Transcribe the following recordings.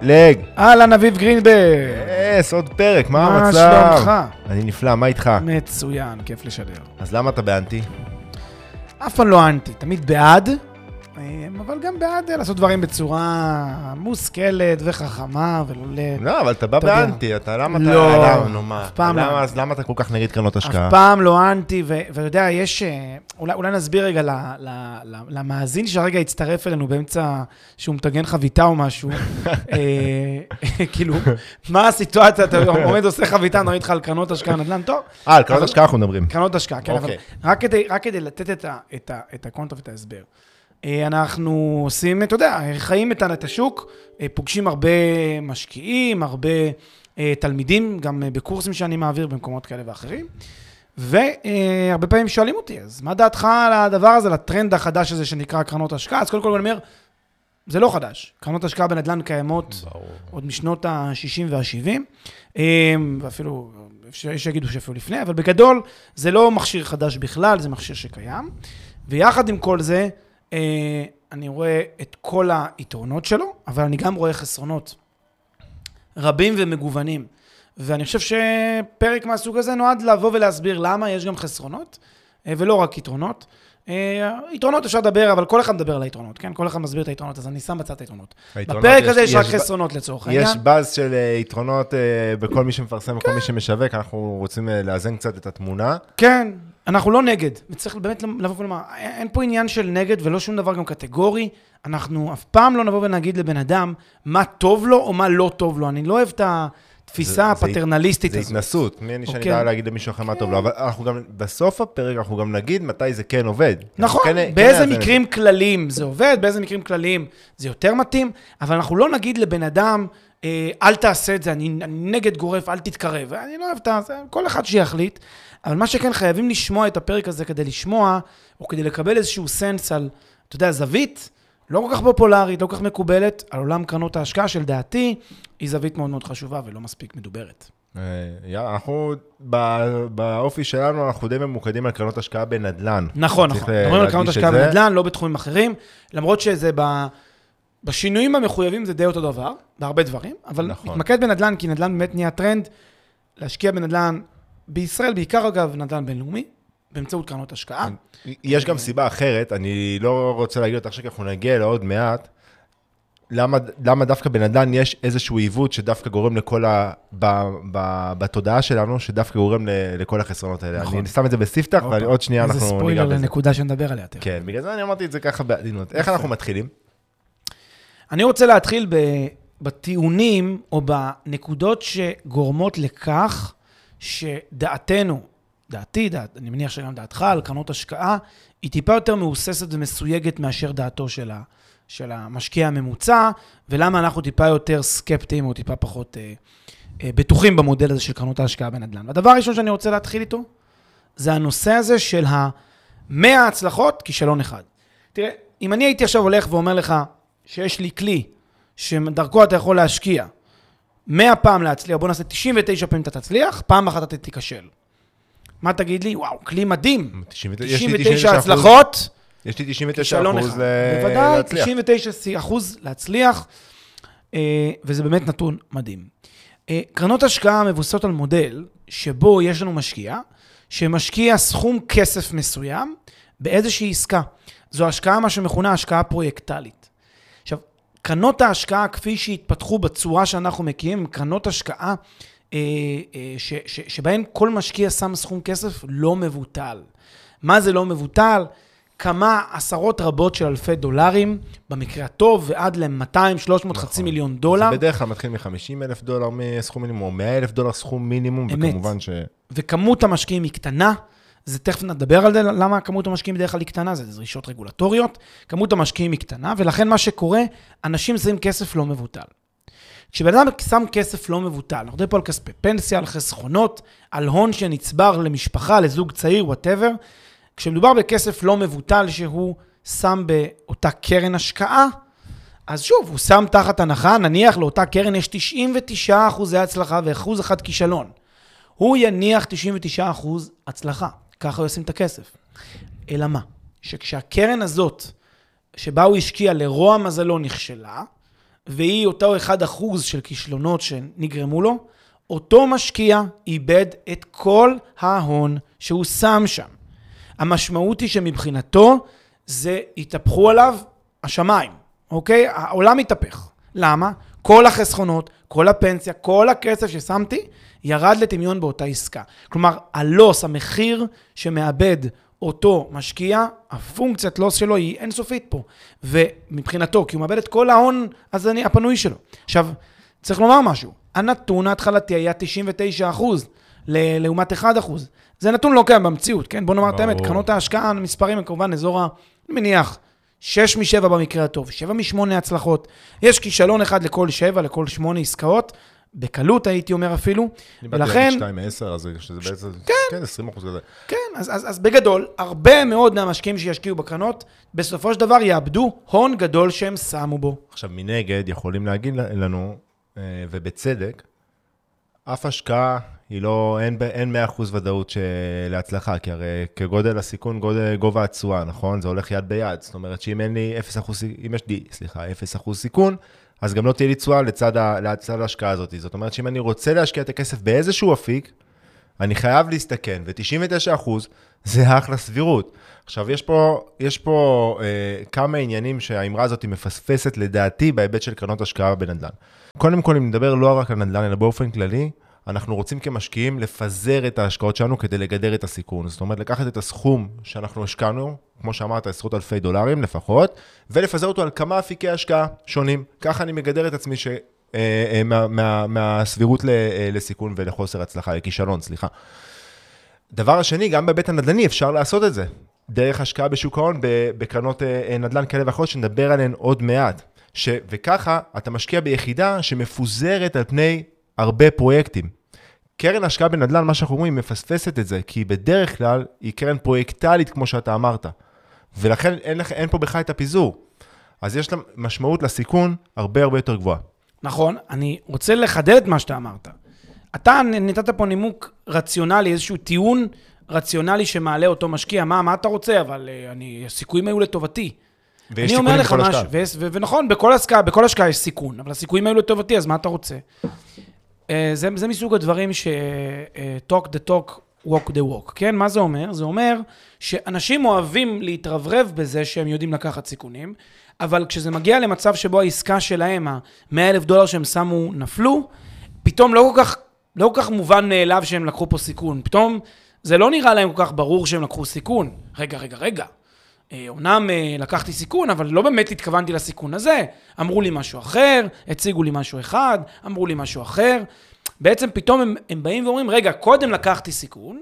פלג. אהלן, אביב גרינברג. יס, עוד פרק, מה מה המצב? שלומך? אני נפלא, מה איתך? מצוין, כיף לשדר. אז למה אתה באנטי? אף פעם לא אנטי, תמיד בעד, אה, אבל גם בעד אה, לעשות דברים בצורה מושכלת וחכמה, ולא ל... לא, אבל אתה בא. באנטי, אתה למה אתה... לא, נו מה? אף פעם לא. למה- אז למה אתה כל כך נגד קרנות השקעה? אף פעם לא אנטי, ואתה יודע, יש... אה, אולי, נסביר רגע למאזין שהרגע הצטרף אלינו באמצע שהוא מטגן חביתה או משהו. אה, כאילו, מה הסיטואציה? אתה עומד עושה חביתה, נוריד לך על קרנות השקעה נדל"ן, טוב. אה, על קרנות השקעה אנחנו מדברים. קרנות השקעה, כן, אבל אוקיי. רק כדי, לתת את, ה, את, ההסבר. אה, אנחנו עושים, אתה יודע, חיים את, השוק, אה, פוגשים הרבה משקיעים, הרבה אה, תלמידים, גם בקורסים שאני מעביר במקומות כאלה ואחרים, והרבה פעמים שואלים אותי, אז מה דעתך על הדבר הזה, לטרנד החדש הזה שנקרא קרנות השקעה? אז קודם כל אני אומר, זה לא חדש. קרנות השקעה בנדל"ן קיימות ברור. עוד משנות ה-60 וה-70, ואפילו, יש שיגידו שאפילו לפני, אבל בגדול, זה לא מכשיר חדש בכלל, זה מכשיר שקיים. ויחד עם כל זה, אני רואה את כל היתרונות שלו, אבל אני גם רואה חסרונות רבים ומגוונים. ואני חושב שפרק מהסוג הזה נועד לבוא ולהסביר למה יש גם חסרונות, אה, ולא רק יתרונות. אה, יתרונות אפשר לדבר, אבל כל אחד מדבר על היתרונות, כן? כל אחד מסביר את היתרונות, אז אני שם בצד את היתרונות. בפרק הזה יש רק חסרונות לצורך העניין. יש באז של אה, יתרונות אה, בכל מי שמפרסם וכל מי שמשווק, אנחנו רוצים אה, לאזן קצת את התמונה. כן, אנחנו לא נגד. וצריך באמת לבוא ולומר, אין פה עניין של נגד ולא שום דבר גם קטגורי. אנחנו אף פעם לא נבוא ונגיד לבן אדם מה טוב לו או מה לא טוב לו. אני לא אוהב את התפיסה זה- זה- הפטרנליסטית זה הזאת. התנסות, מי אני שאני אוקיי. להגיד למישהו אחר מה טוב לו, אבל אנחנו גם, בסוף הפרק אנחנו גם נגיד מתי זה כן עובד. נכון, כן- כן באיזה מקרים כלליים זה עובד, באיזה מקרים כלליים זה יותר מתאים, אבל אנחנו לא נגיד לבן אדם, אה, אל תעשה את זה, אני, אני נגד גורף, אל תתקרב. אני לא אוהב את זה, כל אחד שיחליט. אבל מה שכן, חייבים לשמוע את הפרק הזה כדי לשמוע, או כדי לקבל איזשהו sense על, אתה יודע, זווית לא כל כך פופולרית, לא כל כך מקובלת, על עולם קרנות ההשקעה, שלדעתי היא זווית מאוד מאוד חשובה ולא מספיק מדוברת. אה, יאללה, אנחנו, באופי שלנו, אנחנו די ממוקדים על קרנות השקעה בנדל"ן. נכון, נכון. ל- מדברים על קרנות השקעה. בנדל"ן, לא בתחומים אחרים, למרות שזה ב... בשינויים המחויבים זה די אותו דבר, בהרבה דברים, אבל נכון. נתמקד בנדל"ן, כי נדל"ן באמת נהיה טרנד להשקיע בנדל"ן, בישראל, בעיקר אגב נדל"ן בינלאומי, באמצעות קרנות השקעה. יש גם סיבה אחרת, אני לא רוצה להגיד אותה עכשיו, כי אנחנו נגיע אליה עוד מעט. למה, למה דווקא בנדל"ן יש איזשהו עיוות שדווקא גורם לכל ה... ב, ב, בתודעה שלנו, שדווקא גורם ל, לכל החסרונות האלה. נכון. אני שם את זה בספתח, ועוד שנייה איזה אנחנו ניגע ספוילר בזה. לנקודה שנדבר עליה תכף. כן, בגלל זה אני אמרתי את זה ככה בעדינות. איך. אנחנו מתחילים? אני רוצה להתחיל ב, בטיעונים או בנקודות שגורמות לכך שדעתנו, דעתי, דעת, אני מניח שגם דעתך על קרנות השקעה, היא טיפה יותר מהוססת ומסויגת מאשר דעתו של, ה, של המשקיע הממוצע, ולמה אנחנו טיפה יותר סקפטיים או טיפה פחות אה, אה, בטוחים במודל הזה של קרנות ההשקעה בנדל"ן. והדבר הראשון שאני רוצה להתחיל איתו, זה הנושא הזה של ה-100 הצלחות, כישלון אחד. תראה, אם אני הייתי עכשיו הולך ואומר לך שיש לי כלי שדרכו אתה יכול להשקיע 100 פעם להצליח, בוא נעשה 99 פעמים אתה תצליח, פעם אחת אתה תיכשל. מה תגיד לי? וואו, כלי מדהים. 99 יש לי 99 99% הצלחות, יש לי 99 כישלון אחוז אחד. ל- בוודאי, להצליח. 99 אחוז להצליח, אה, וזה באמת נתון מדהים. אה, קרנות השקעה מבוססות על מודל שבו יש לנו משקיע, שמשקיע סכום כסף מסוים באיזושהי עסקה. זו השקעה, מה שמכונה השקעה פרויקטלית. קרנות ההשקעה כפי שהתפתחו בצורה שאנחנו מכירים, הן קרנות השקעה אה, אה, ש, ש, שבהן כל משקיע שם סכום כסף לא מבוטל. מה זה לא מבוטל? כמה עשרות רבות של אלפי דולרים, במקרה הטוב, ועד ל-200, 300, חצי נכון. מיליון דולר. זה בדרך כלל מתחיל מ-50 אלף דולר מסכום מינימום, או 100 אלף דולר סכום מינימום, אמת. וכמובן ש... וכמות המשקיעים היא קטנה. זה תכף נדבר על זה, למה כמות המשקיעים בדרך כלל היא קטנה, זה דרישות רגולטוריות. כמות המשקיעים היא קטנה, ולכן מה שקורה, אנשים שמים כסף לא מבוטל. כשבן אדם שם כסף לא מבוטל, אנחנו מדברים פה על כספי פנסיה, על חסכונות, על הון שנצבר למשפחה, לזוג צעיר, whatever. כשמדובר בכסף לא מבוטל שהוא שם באותה קרן השקעה, אז שוב, הוא שם תחת הנחה, נניח לאותה קרן יש 99 אחוזי הצלחה ואחוז אחד כישלון. הוא יניח 99 אחוז הצלחה, ככה הוא ישים את הכסף. אלא מה? שכשהקרן הזאת, שבה הוא השקיע לרוע מזלו נכשלה, והיא אותו 1% של כישלונות שנגרמו לו, אותו משקיע איבד את כל ההון שהוא שם שם. המשמעות היא שמבחינתו זה התהפכו עליו השמיים, אוקיי? העולם התהפך. למה? כל החסכונות, כל הפנסיה, כל הכסף ששמתי, ירד לטמיון באותה עסקה. כלומר, הלוס, המחיר שמאבד אותו משקיע, הפונקציית לוס שלו היא אינסופית פה. ומבחינתו, כי הוא מאבד את כל ההון הזני, הפנוי שלו. עכשיו, צריך לומר משהו, הנתון ההתחלתי היה 99 אחוז, לעומת 1 אחוז. זה נתון לא קיים במציאות, כן? בוא נאמר את האמת, קרנות ההשקעה, המספרים הם כמובן אזור ה... אני מניח, 6 מ-7 במקרה הטוב, 7 מ-8 הצלחות. יש כישלון אחד לכל 7, לכל 8 עסקאות. בקלות, הייתי אומר אפילו. ולכן... אני באתי להגיד 2 מ-10, אז שזה בעצם... כן. כן, 20 אחוז כזה. כן, אז, אז, אז בגדול, הרבה מאוד מהמשקיעים שישקיעו בקרנות, בסופו של דבר יאבדו הון גדול שהם שמו בו. עכשיו, מנגד, יכולים להגיד לנו, אה, ובצדק, אף השקעה היא לא, אין, אין 100% ודאות להצלחה, כי הרי כגודל הסיכון, גודל, גובה התשואה, נכון? זה הולך יד ביד. זאת אומרת שאם אין לי 0%, אם יש לי, סליחה, 0% סיכון, אז גם לא תהיה לי תשואה לצד, לצד ההשקעה הזאת. זאת אומרת שאם אני רוצה להשקיע את הכסף באיזשהו אפיק, אני חייב להסתכן, ו-99% זה אחלה סבירות. עכשיו, יש פה, יש פה אה, כמה עניינים שהאמרה הזאת מפספסת לדעתי בהיבט של קרנות השקעה בנדל"ן. קודם כל, אם נדבר לא רק על נדל"ן, אלא באופן כללי, אנחנו רוצים כמשקיעים לפזר את ההשקעות שלנו כדי לגדר את הסיכון. זאת אומרת, לקחת את הסכום שאנחנו השקענו, כמו שאמרת, עשרות אלפי דולרים לפחות, ולפזר אותו על כמה אפיקי השקעה שונים. ככה אני מגדר את עצמי ש... אה, אה, מה, מה, מהסבירות אה, לסיכון ולחוסר הצלחה, לכישלון, סליחה. דבר השני, גם בהיבט הנדל"ני אפשר לעשות את זה. דרך השקעה בשוק ההון, בקרנות נדל"ן כאלה ואחרות, שנדבר עליהן עוד מעט. ש... וככה אתה משקיע ביחידה שמפוזרת על פני הרבה פרויקטים. קרן השקעה בנדל"ן, מה שאנחנו אומרים, מפספסת את זה, כי בדרך כלל היא קרן פרויקטלית, כמו שאתה אמרת. ולכן אין, לך, אין פה בכלל את הפיזור. אז יש לה משמעות לסיכון הרבה הרבה יותר גבוהה. נכון, אני רוצה לחדד את מה שאתה אמרת. אתה נתת פה נימוק רציונלי, איזשהו טיעון רציונלי שמעלה אותו משקיע, מה, מה אתה רוצה, אבל uh, אני, הסיכויים היו לטובתי. ויש סיכונים בכל השקעה. ונכון, בכל השקעה, בכל השקעה יש סיכון, אבל הסיכויים היו לטובתי, אז מה אתה רוצה? אה, זה, זה מסוג הדברים ש... אה, talk the talk, walk the walk, כן? מה זה אומר? זה אומר שאנשים אוהבים להתרברב בזה שהם יודעים לקחת סיכונים, אבל כשזה מגיע למצב שבו העסקה שלהם, ה-100 אלף דולר שהם שמו, נפלו, פתאום לא כל כך, לא כל כך מובן מאליו שהם לקחו פה סיכון. פתאום זה לא נראה להם כל כך ברור שהם לקחו סיכון. רגע, רגע, רגע. אומנם אה, לקחתי סיכון, אבל לא באמת התכוונתי לסיכון הזה. אמרו לי משהו אחר, הציגו לי משהו אחד, אמרו לי משהו אחר. בעצם פתאום הם, הם באים ואומרים, רגע, קודם לקחתי סיכון,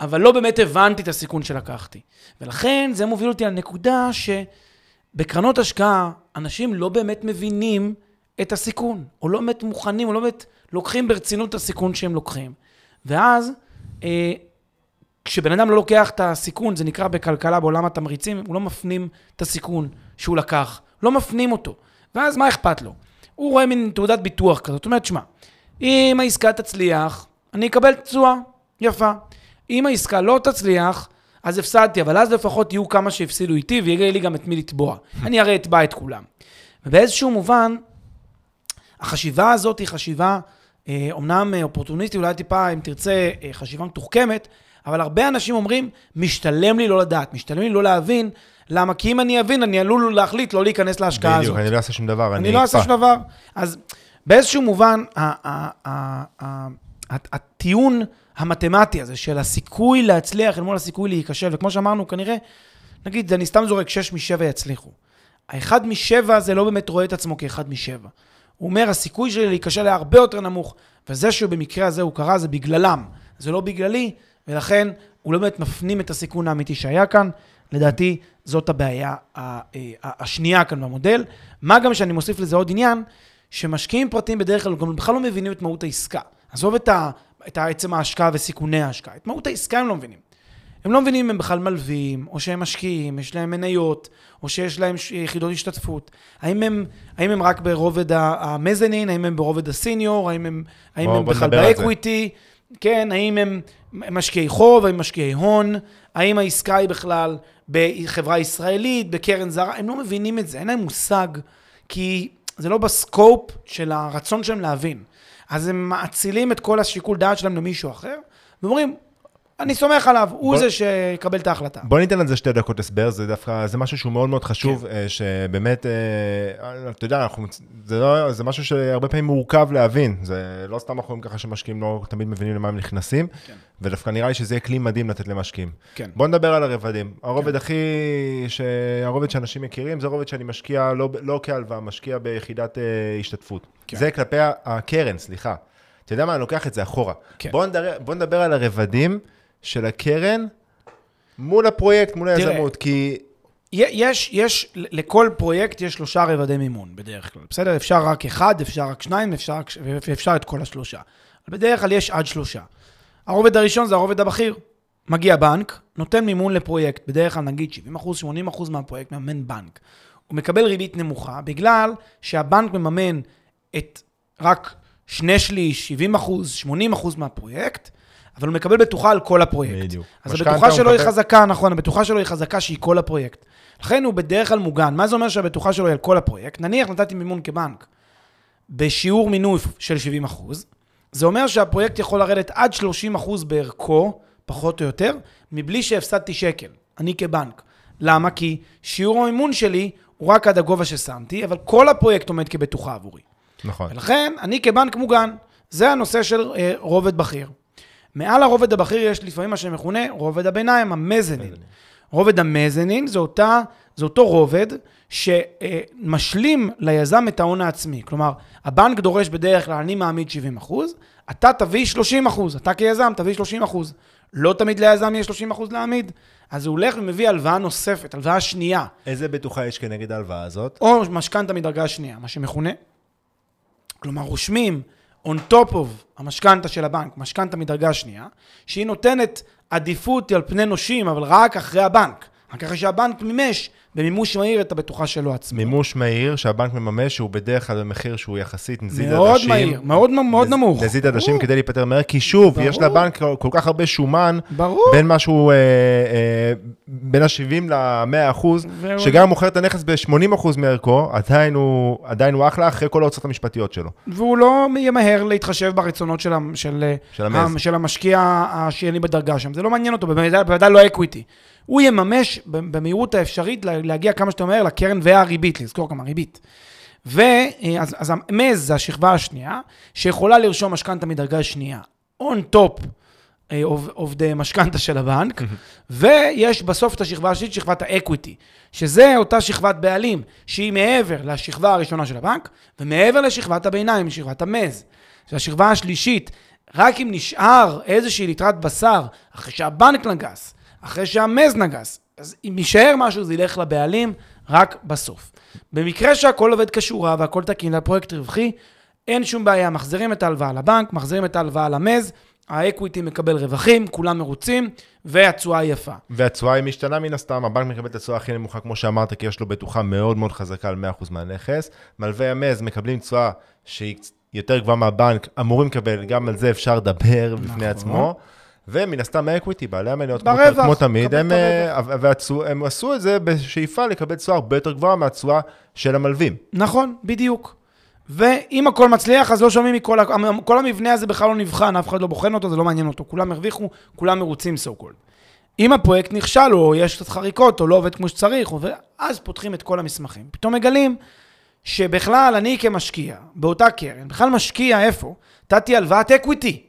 אבל לא באמת הבנתי את הסיכון שלקחתי. ולכן זה מוביל אותי לנקודה שבקרנות השקעה, אנשים לא באמת מבינים את הסיכון, או לא באמת מוכנים, או לא באמת לוקחים ברצינות את הסיכון שהם לוקחים. ואז אה, כשבן אדם לא לוקח את הסיכון, זה נקרא בכלכלה, בעולם התמריצים, הוא לא מפנים את הסיכון שהוא לקח, לא מפנים אותו. ואז מה אכפת לו? הוא רואה מין תעודת ביטוח כזאת, זאת אומרת, שמע, אם העסקה תצליח, אני אקבל תשואה יפה. אם העסקה לא תצליח, אז הפסדתי, אבל אז לפחות יהיו כמה שהפסידו איתי ויהיה לי גם את מי לתבוע. אני הרי אתבע את כולם. ובאיזשהו מובן, החשיבה הזאת היא חשיבה, אה, אומנם אופורטוניסטית, אולי טיפה, אם תרצה, אה, חשיבה מתוחכמת, אבל הרבה אנשים אומרים, משתלם לי לא לדעת, משתלם לי לא להבין, למה? כי אם אני אבין, אני עלול להחליט לא להיכנס להשקעה הזאת. בדיוק, אני לא אעשה שום דבר, אני לא אעשה שום דבר. אז באיזשהו מובן, הטיעון המתמטי הזה של הסיכוי להצליח אל מול הסיכוי להיכשל, וכמו שאמרנו, כנראה, נגיד, אני סתם זורק 6 מ-7 יצליחו. האחד משבע זה לא באמת רואה את עצמו כאחד משבע. הוא אומר, הסיכוי שלי להיכשל היה הרבה יותר נמוך, וזה שבמקרה הזה הוא קרה זה בגללם, זה לא בגללי, ולכן הוא לא באמת מפנים את הסיכון האמיתי שהיה כאן. לדעתי, זאת הבעיה אה, השנייה כאן במודל. מה גם שאני מוסיף לזה עוד עניין, שמשקיעים פרטיים בדרך כלל גם בכלל לא מבינים את מהות העסקה. עזוב את, ה, את עצם ההשקעה וסיכוני ההשקעה, את מהות העסקה הם לא מבינים. הם לא מבינים אם הם בכלל מלווים, או שהם משקיעים, יש להם מניות, או שיש להם יחידות השתתפות. האם הם, האם הם רק ברובד המזנין, האם הם ברובד הסיניור, האם הם, האם הם בכלל ב equity, כן, האם הם משקיעי חוב, האם משקיעי הון, האם העסקה היא בכלל בחברה ישראלית, בקרן זרה, הם לא מבינים את זה, אין להם מושג, כי זה לא ב scope של הרצון שלהם להבין. אז הם מאצילים את כל השיקול דעת שלהם למישהו אחר, ואומרים, אני סומך עליו, הוא בוא- זה שיקבל את ההחלטה. בוא ניתן על זה שתי דקות הסבר, זה דווקא, זה משהו שהוא מאוד מאוד חשוב, כן. שבאמת, אה, אתה יודע, אנחנו, זה, לא, זה משהו שהרבה פעמים מורכב להבין, זה לא סתם אנחנו רואים ככה שמשקיעים לא תמיד מבינים למה הם נכנסים, כן. ודווקא נראה לי שזה יהיה כלי מדהים לתת למשקיעים. כן. בוא נדבר על הרבדים. הרובד הכי, ש... הרובד שאנשים מכירים, זה הרובד שאני משקיע לא, לא כהלוואה, משקיע ביחידת אה, השתתפות. כן. זה כלפי הקרן, סליחה. אתה יודע מה, אני לוקח את זה אחורה. כן. בוא, נדבר, בוא נדבר על הרבדים של הקרן מול הפרויקט, מול היזמות, כי... יש, יש, לכל פרויקט יש שלושה רבדי מימון בדרך כלל, בסדר? אפשר רק אחד, אפשר רק שניים, אפשר, ואפשר את כל השלושה. בדרך כלל יש עד שלושה. הרובד הראשון זה הרובד הבכיר. מגיע בנק, נותן מימון לפרויקט, בדרך כלל נגיד 70 אחוז, 80 אחוז מהפרויקט מממן בנק. הוא מקבל ריבית נמוכה, בגלל שהבנק מממן את רק שני שליש, 70 אחוז, 80 אחוז מהפרויקט, אבל הוא מקבל בטוחה על כל הפרויקט. בדיוק. אז הבטוחה שלו היא מקבל- חזקה, נכון, הבטוחה שלו היא חזקה שהיא כל הפרויקט. לכן הוא בדרך כלל מוגן. מה זה אומר שהבטוחה שלו היא על כל הפרויקט? נניח נתתי מימון כבנק בשיעור מינוף של 70 אחוז, זה אומר שהפרויקט יכול לרדת עד 30 אחוז בערכו, פחות או יותר, מבלי שהפסדתי שקל, אני כבנק. למה? כי שיעור המימון שלי הוא רק עד הגובה ששמתי, אבל כל הפרויקט עומד כבטוחה עבורי. נכון. ולכן, אני כבנק מוגן. זה הנושא של אה, רובד בכיר. מעל הרובד הבכיר יש לפעמים מה שמכונה רובד הביניים, המזנין. רובד המזנין זה, אותה, זה אותו רובד שמשלים ליזם את ההון העצמי. כלומר, הבנק דורש בדרך כלל, אני מעמיד 70 אחוז, אתה תביא 30 אחוז, אתה כיזם תביא 30 אחוז. לא תמיד ליזם יש 30 אחוז להעמיד, אז הוא הולך ומביא הלוואה נוספת, הלוואה שנייה, איזה בטוחה יש כנגד ההלוואה הזאת? או משכנתה מדרגה שנייה, מה שמכונה. כלומר, רושמים on top of המשכנתה של הבנק, משכנתה מדרגה שנייה, שהיא נותנת עדיפות על פני נושים, אבל רק אחרי הבנק. רק אחרי שהבנק מימש במימוש מהיר את הבטוחה שלו עצמו. מימוש מהיר שהבנק מממש, שהוא בדרך כלל במחיר שהוא יחסית נזיד מאוד עדשים. מהיר, מאוד מאוד נז- נמוך. נזיד עדשים ברור. כדי להיפטר מהר, כי שוב, ברור. יש לבנק כל- כך הרבה שומן, ברור. בין משהו, אה, אה, בין ה-70 ל-100 אחוז, שגם אם מוכר את הנכס ב-80 אחוז מערכו, עדיין הוא, עדיין הוא אחלה אחרי כל ההוצאות המשפטיות שלו. והוא לא ימהר להתחשב ברצונות של, של, של המezz. ה- של המשקיע השני בדרגה שם. זה לא מעניין אותו, בוודאי לא equity. הוא יממש במהירות האפשרית לה- להגיע כמה שיותר מהר לקרן והריבית, לזכור גם הריבית. ואז אז ה mezz זה השכבה השנייה, שיכולה לרשום משכנתה מדרגה שנייה, on top אה, of, of the משכנתה של הבנק, ויש בסוף את השכבה השלישית, שכבת ה equity, שזה אותה שכבת בעלים, שהיא מעבר לשכבה הראשונה של הבנק, ומעבר לשכבת הביניים, שכבת המז. שהשכבה השלישית, רק אם נשאר איזושהי ליטרת בשר, אחרי שהבנק נגס, אחרי שהמז נגס, אז אם יישאר משהו, זה ילך לבעלים רק בסוף. במקרה שהכל עובד כשורה והכל תקין והפרויקט רווחי, אין שום בעיה, מחזירים את ההלוואה לבנק, מחזירים את ההלוואה למז, האקוויטי מקבל רווחים, כולם מרוצים, והתשואה יפה. והתשואה היא משתנה מן הסתם, הבנק מקבל את התשואה הכי נמוכה, כמו שאמרת, כי יש לו בטוחה מאוד מאוד חזקה על 100% מהנכס. מלווי המז מקבלים תשואה שהיא יותר גבוהה מהבנק, אמורים לקבל, גם על זה אפשר לדבר בפני נכון. עצמו. ומן הסתם האקוויטי, בעלי המניות, כמו, ברווח, כמו תמיד, מקבל הם, אה, והתשואה- הם עשו את זה בשאיפה לקבל תשואה הרבה יותר גבוהה מהתשואה של המלווים. נכון, בדיוק. ואם הכל מצליח, אז לא שומעים מכל... כל המבנה הזה בכלל לא נבחן, אף אחד לא בוחן אותו, זה לא מעניין אותו. כולם הרוויחו, כולם מרוצים so called. אם הפרויקט נכשל, או יש קצת חריקות, או לא עובד כמו שצריך, אז פותחים את כל המסמכים. פתאום מגלים שבכלל אני כמשקיע, באותה קרן, בכלל משקיע איפה? נתתי הלוואת equity.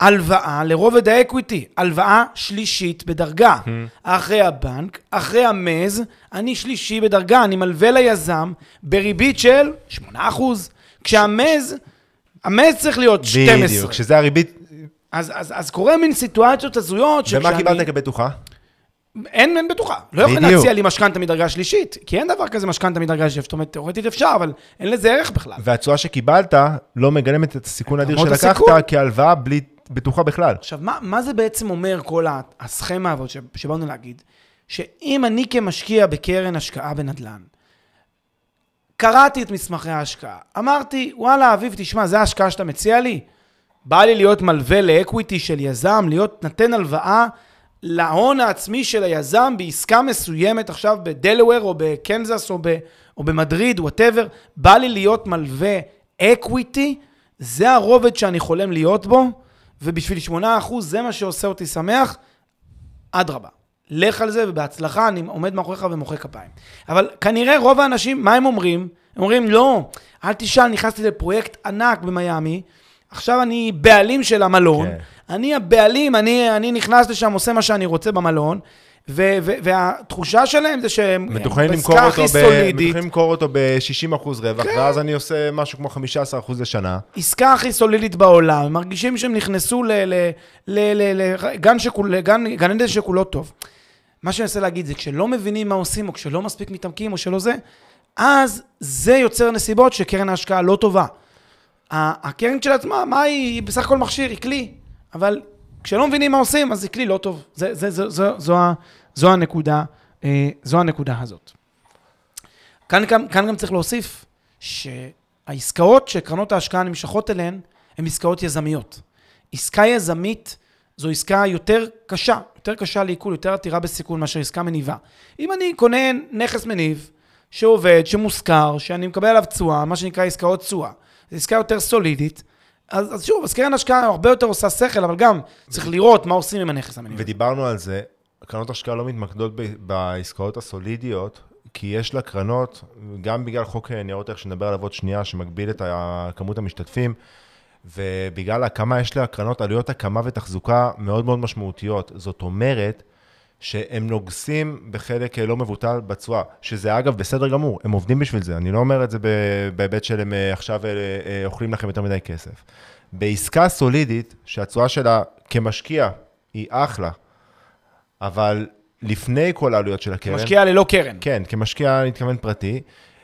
הלוואה לרובד ה equity, הלוואה שלישית בדרגה. אחרי הבנק, אחרי ה mezz, אני שלישי בדרגה, אני מלווה ליזם בריבית של 8%. כשה mezz, ה mezz צריך להיות 12. בדיוק, שזה הריבית, אז, אז, אז קורה מין סיטואציות הזויות ומה קיבלת כבטוחה? אין, אין בטוחה. לא יכולים. להציע לי משכנתה מדרגה שלישית, כי אין דבר כזה משכנתה מדרגה שלישית. זאת אומרת, תאורטית אפשר, אבל אין לזה ערך בכלל. והתשואה שקיבלת לא מגלמת את הסיכון האדיר שלקחת הסיכון. כהלוואה בלי בטוחה בכלל. עכשיו, מה, מה זה בעצם אומר כל הסכמה הזאת שבאנו להגיד? שאם אני כמשקיע בקרן השקעה בנדל"ן, קראתי את מסמכי ההשקעה, אמרתי, וואלה, אביב, תשמע, זה ההשקעה שאתה מציע לי? בא לי להיות מלווה לאקוויטי של יזם, להיות נתן הלוואה להון העצמי של היזם בעסקה מסוימת עכשיו בדלאוור או בקנזס או, ב, או במדריד, whatever, בא לי להיות מלווה equity, זה הרובד שאני חולם להיות בו, ובשביל 8% זה מה שעושה אותי שמח, אדרבה. לך על זה ובהצלחה, אני עומד מאחוריך ומוחא כפיים. אבל כנראה רוב האנשים, מה הם אומרים? הם אומרים, לא, אל תשאל, נכנסתי לפרויקט ענק במיאמי, עכשיו אני בעלים של המלון, כן. אני הבעלים, אני, אני נכנס לשם, עושה מה שאני רוצה במלון, ו- ו- והתחושה שלהם זה שהם בעסקה הכי סולידית, מתוכננים למכור אותו ב-60% רווח, כן. ואז אני עושה משהו כמו 15% לשנה. עסקה הכי סולידית בעולם, מרגישים שהם נכנסו לגן שכול- לגן- גן עדן שכולו טוב. מה שאני מנסה להגיד זה, כשלא מבינים מה עושים, או כשלא מספיק מתעמקים, או שלא זה, אז זה יוצר נסיבות שקרן ההשקעה לא טובה. הקרן של עצמה, מה היא? היא בסך הכל מכשיר, היא כלי. אבל כשלא מבינים מה עושים, אז זה כלי לא טוב. זה, זה, זה, זו, זו, זו הנקודה, אה, זו הנקודה הזאת. כאן, כאן, כאן גם צריך להוסיף שהעסקאות שקרנות ההשקעה נמשכות אליהן, הן עסקאות יזמיות. עסקה יזמית זו עסקה יותר קשה, יותר קשה לעיכול, יותר עתירה בסיכון מאשר עסקה מניבה. אם אני קונה נכס מניב, שעובד, שמושכר, שאני מקבל עליו תשואה, מה שנקרא עסקאות תשואה, זו עסקה יותר סולידית, אז, אז שוב, אז קרן השקעה הרבה יותר עושה שכל, אבל גם צריך לראות מה עושים עם הנכס המניב. ודיברנו על זה, קרנות השקעה לא מתמקדות בעסקאות הסולידיות, כי יש לה קרנות, גם בגלל חוק ניירות ערך שנדבר עליו עוד שנייה, שמגביל את כמות המשתתפים, ובגלל ההקמה יש לה קרנות עלויות הקמה ותחזוקה מאוד מאוד משמעותיות. זאת אומרת, שהם נוגסים בחלק לא מבוטל בתשואה, שזה אגב בסדר גמור, הם עובדים בשביל זה, אני לא אומר את זה בהיבט של הם אה, עכשיו אה, אה, אוכלים לכם יותר מדי כסף. בעסקה סולידית, שהתשואה שלה כמשקיע היא אחלה, אבל לפני כל העלויות של הקרן, משקיע ללא קרן. כן, כמשקיע, אני מתכוון פרטי,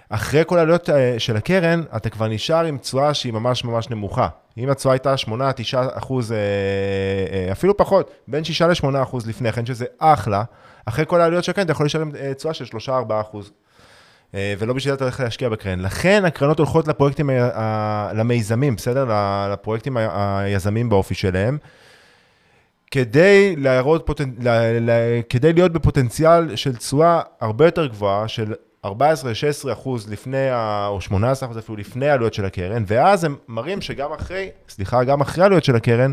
אחרי כל העלויות אה, של הקרן, אתה כבר נשאר עם תשואה שהיא ממש ממש נמוכה. אם התשואה הייתה 8-9 אחוז, אה, אה, אפילו פחות, בין 6 ל-8 אחוז לפני כן, שזה אחלה, אחרי כל העלויות של הקרן, אתה יכול להישאר עם אה, תשואה של 3-4 אחוז. ולא בשביל זה אתה הולך להשקיע בקרן. לכן הקרנות הולכות לפרויקטים, למיזמים, בסדר? לפרויקטים היזמים באופי שלהם. כדי להראות פוטנ... כדי להיות בפוטנציאל של תשואה הרבה יותר גבוהה, של 14-16 אחוז לפני, ה... או 18 אחוז אפילו לפני העלויות של הקרן, ואז הם מראים שגם אחרי, סליחה, גם אחרי העלויות של הקרן,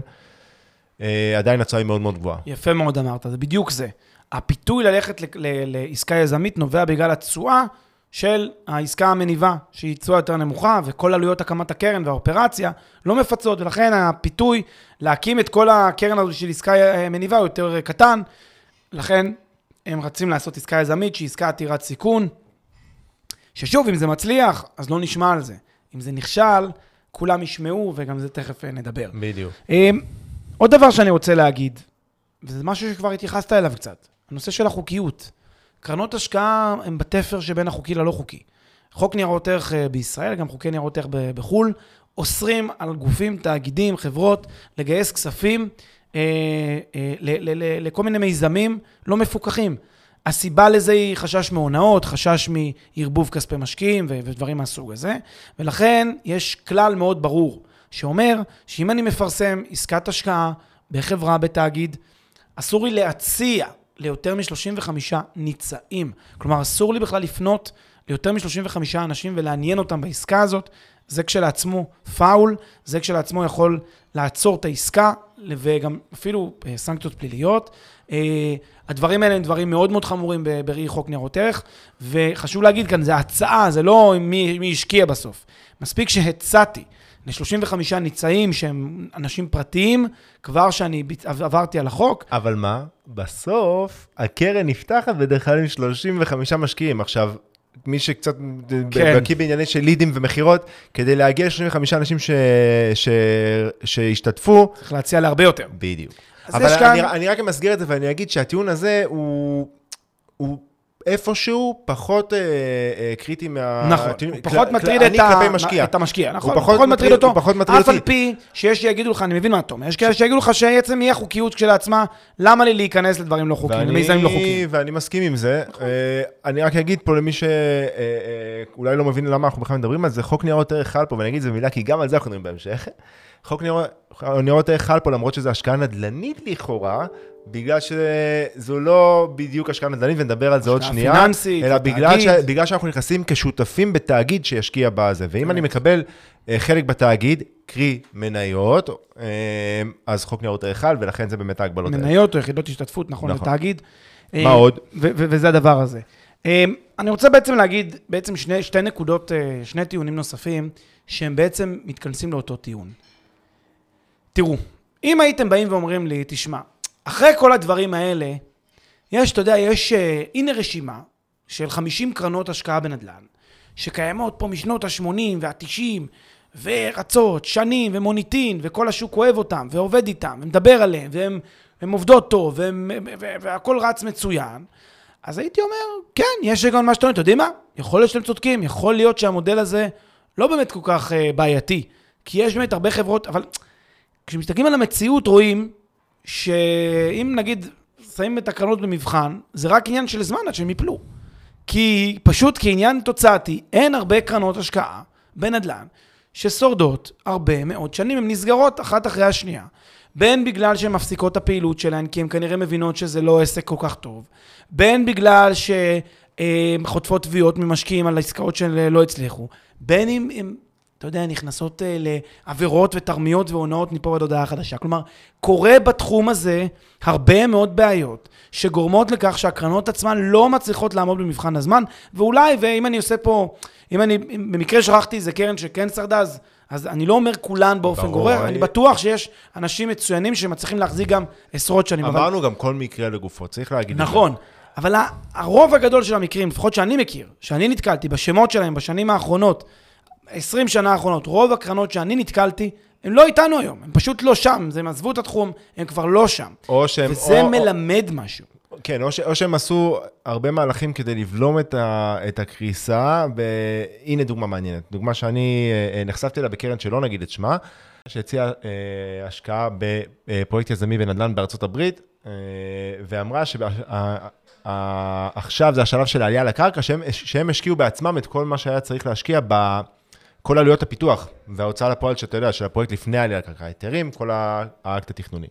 אה, עדיין התשואה היא מאוד מאוד גבוהה. יפה מאוד אמרת, זה בדיוק זה. הפיתוי ללכת ל- ל- לעסקה יזמית נובע בגלל התשואה של העסקה המניבה, שהיא תשואה יותר נמוכה, וכל עלויות הקמת הקרן והאופרציה לא מפצות, ולכן הפיתוי להקים את כל הקרן הזו של עסקה אה, מניבה הוא יותר קטן, לכן הם רצים לעשות עסקה יזמית שהיא עסקה עתירת סיכון, ששוב, אם זה מצליח, אז לא נשמע על זה. אם זה נכשל, כולם ישמעו, וגם זה תכף אה, נדבר. בדיוק. אמ, עוד דבר שאני רוצה להגיד, וזה משהו שכבר התייחסת אליו קצת, הנושא של החוקיות. קרנות השקעה הן בתפר שבין החוקי ללא חוקי. חוק ניירות ערך אה, בישראל, גם חוקי ניירות ערך בחו"ל, אוסרים על גופים, תאגידים, חברות, לגייס כספים אה, אה, לכל מיני מיזמים לא מפוקחים. הסיבה לזה היא חשש מהונאות, חשש מערבוב כספי משקיעים ודברים מהסוג הזה, ולכן יש כלל מאוד ברור שאומר שאם אני מפרסם עסקת השקעה בחברה, בתאגיד, אסור לי להציע ליותר מ-35 ניצאים. כלומר, אסור לי בכלל לפנות ליותר מ-35 אנשים ולעניין אותם בעסקה הזאת. זה כשלעצמו פאול, זה כשלעצמו יכול לעצור את העסקה, וגם אפילו אה, סנקציות פליליות. אה, הדברים האלה הם דברים מאוד מאוד חמורים בראי חוק ניירות ערך, וחשוב להגיד כאן, זה הצעה, זה לא מי, מי השקיע בסוף. מספיק שהצעתי ל-35 ניצאים שהם אנשים פרטיים, כבר שאני עברתי על החוק, אבל מה? בסוף הקרן נפתחת בדרך כלל עם 35 משקיעים. עכשיו, מי שקצת כן. בקיא בענייני של לידים ומכירות, כדי להגיע ל-35 אנשים ש... ש... שהשתתפו, צריך להציע להרבה יותר. בדיוק. אבל יש כאן- אני, אני רק אמסגר את זה ואני אגיד שהטיעון הזה הוא, הוא איפשהו פחות אה, אה, קריטי מה... נכון, הטיעון- הוא פחות כל- מטריד את, ה... משקיע. את המשקיע, נכון, הוא פחות מטריד מטריד- אותו, הוא פחות מטריד אף על אותי. פי שיש שיגידו לך, אני מבין מה אתה אומר, יש כאלה שיגידו לך שעצם אי החוקיות כשלעצמה, למה לי להיכנס לדברים לא חוקיים, למיזמים לא חוקיים. ואני מסכים עם זה. אה, אני רק אגיד פה למי שאולי לא מבין למה אנחנו בכלל מדברים על זה, חוק ניירות ערך חל פה, ואני אגיד את זה במילה, כי גם על זה אנחנו מדברים בהמשך. חוק ניירות ערך חל פה, למרות שזו השקעה נדל"נית לכאורה, בגלל שזו לא בדיוק השקעה נדל"נית, ונדבר על זה עוד השקעה שנייה. פיננסית, אלא בגלל, ש... תאגיד. בגלל שאנחנו נכנסים כשותפים בתאגיד שישקיע בזה. ואם אני מקבל אה, חלק בתאגיד, קרי מניות, אה, אז חוק ניירות ערך חל, ולכן זה באמת ההגבלות האלה. מניות או יחידות השתתפות, נכון, נכון. לתאגיד. מה אה, עוד? ו- ו- וזה הדבר הזה. אני רוצה בעצם להגיד, בעצם שני, שתי נקודות, שני טיעונים נוספים, שהם בעצם מתכנסים לאותו טיעון. תראו, אם הייתם באים ואומרים לי, תשמע, אחרי כל הדברים האלה, יש, אתה יודע, יש, אה, הנה רשימה של 50 קרנות השקעה בנדל"ן, שקיימות פה משנות ה-80 וה-90, ורצות, שנים, ומוניטין, וכל השוק אוהב אותם, ועובד איתם, ומדבר עליהם, והן הן עובדות טוב, והם, והכל רץ מצוין, אז הייתי אומר, כן, יש היגיון מה שאתה אומר, אתם יודעים מה? יכול להיות שאתם צודקים, יכול להיות שהמודל הזה לא באמת כל כך uh, בעייתי, כי יש באמת הרבה חברות, אבל כשמסתכלים על המציאות רואים שאם נגיד שמים את הקרנות במבחן, זה רק עניין של זמן עד שהם יפלו. כי פשוט כעניין תוצאתי, אין הרבה קרנות השקעה בנדל"ן ששורדות הרבה מאוד שנים, הן נסגרות אחת אחרי השנייה. בין בגלל שהן מפסיקות את הפעילות שלהן, כי הן כנראה מבינות שזה לא עסק כל כך טוב, בין בגלל שהן חוטפות תביעות ממשקיעים על עסקאות שלא הצליחו, בין אם הן, אתה יודע, נכנסות אה, לעבירות ותרמיות והונאות מפה ועד הודעה חדשה. כלומר, קורה בתחום הזה הרבה מאוד בעיות שגורמות לכך שהקרנות עצמן לא מצליחות לעמוד במבחן הזמן, ואולי, ואם אני עושה פה, אם אני אם במקרה שכחתי איזה קרן שכן שרדה, אז, אז אני לא אומר כולן באופן גורף, אני- בטוח שיש אנשים מצוינים שמצליחים להחזיק גם עשרות שנים. אבל- אמרנו גם כל מקרה לגופו, צריך להגיד את זה. נכון, אבל הרוב הגדול של המקרים, לפחות שאני מכיר, שאני נתקלתי בשמות שלהם בשנים האחרונות, 20 שנה האחרונות, רוב הקרנות שאני נתקלתי, הם לא איתנו היום, הם פשוט לא שם, הם עזבו את התחום, הם כבר לא שם. או שהם... וזה או, מלמד משהו. כן, או, ש, או שהם עשו הרבה מהלכים כדי לבלום את, ה, את הקריסה, והנה דוגמה מעניינת. דוגמה שאני אה, אה, נחשפתי אליה בקרן שלא נגיד את שמה, שהציעה אה, השקעה בפרויקט יזמי בנדל"ן בארצות הברית, אה, ואמרה שעכשיו זה השלב של העלייה לקרקע, שהם, שהם השקיעו בעצמם את כל מה שהיה צריך להשקיע ב... כל עלויות הפיתוח וההוצאה לפועל שאתה יודע, של הפרויקט לפני העלייה לקרקע, היתרים, כל האקט התכנוני.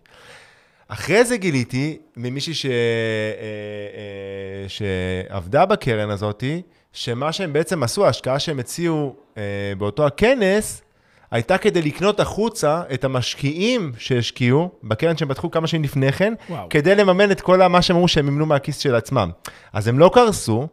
אחרי זה גיליתי ממישהי ש... אה, אה, שעבדה בקרן הזאתי, שמה שהם בעצם עשו, ההשקעה שהם הציעו אה, באותו הכנס, הייתה כדי לקנות החוצה את המשקיעים שהשקיעו בקרן שהם פתחו כמה שנים לפני כן, וואו. כדי לממן את כל מה שהם אמרו שהם מימנו מהכיס של עצמם. אז הם לא קרסו,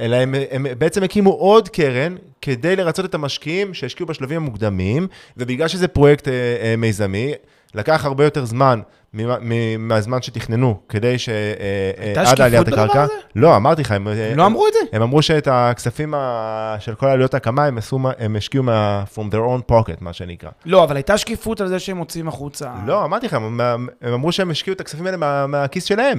אלא הם, הם בעצם הקימו עוד קרן כדי לרצות את המשקיעים שהשקיעו בשלבים המוקדמים, ובגלל שזה פרויקט אה, אה, מיזמי, לקח הרבה יותר זמן ממה- מהזמן שתכננו, כדי ש... אה, אה, הייתה שקיפות בדבר. הזה? לא, אמרתי לך, הם, הם לא אמרו את זה? הם אמרו שאת הכספים ה... של כל עלויות ההקמה, הם, עשו, הם השקיעו מה... from their own pocket, מה שנקרא. לא, אבל הייתה שקיפות על זה שהם מוציאים החוצה. לא, אמרתי לך, הם, הם אמרו שהם השקיעו את הכספים האלה מה, מהכיס שלהם.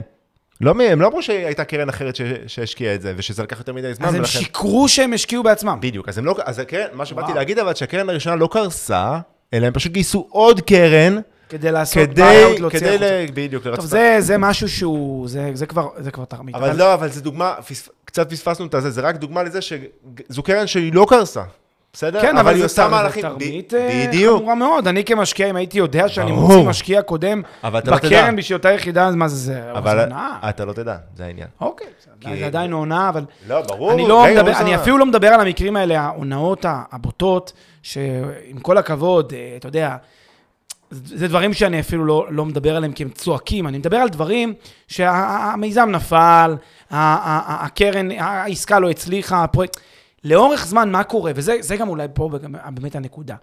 לא, הם לא אמרו שהייתה קרן אחרת ש, שהשקיעה את זה, ושזה לקח יותר מדי זמן, אז הם ולכן... שיקרו שהם השקיעו בעצמם. בדיוק, אז הם לא, אז הקרן, מה שבאתי וואו. להגיד, אבל שהקרן הראשונה לא קרסה, אלא הם פשוט גייסו עוד קרן, כדי לעשות בעיות להוציא כדי, החוצה. ל... בדיוק, טוב, לרצות... זה, זה משהו שהוא, זה, זה כבר, זה כבר תרמית. אבל לא, אבל זו דוגמה, פס... קצת פספסנו את זה, זה רק דוגמה לזה שזו קרן שהיא לא קרסה, בסדר? כן, אבל, היא עושה מהלכים, תרמית אה, בדיוק. חמורה מאוד. אני כמשקיע, אם הייתי יודע שאני. מוציא משקיע קודם לא. בקרן בשביל אותה יחידה, אז מה זה, זה הונאה. אתה לא תדע, זה העניין. אוקיי, זה עדיין הונאה, אבל... לא, ברור. אני לא אפילו לא מדבר על המקרים האלה, ההונאות הבוטות, שעם כל הכבוד, אה, אתה יודע, זה דברים שאני אפילו לא, לא מדבר עליהם כי הם צועקים, אני מדבר על דברים שהמיזם נפל, הקרן, העסקה לא הצליחה, הפרויקט... לאורך זמן, מה קורה? וזה זה גם אולי פה גם באמת הנקודה.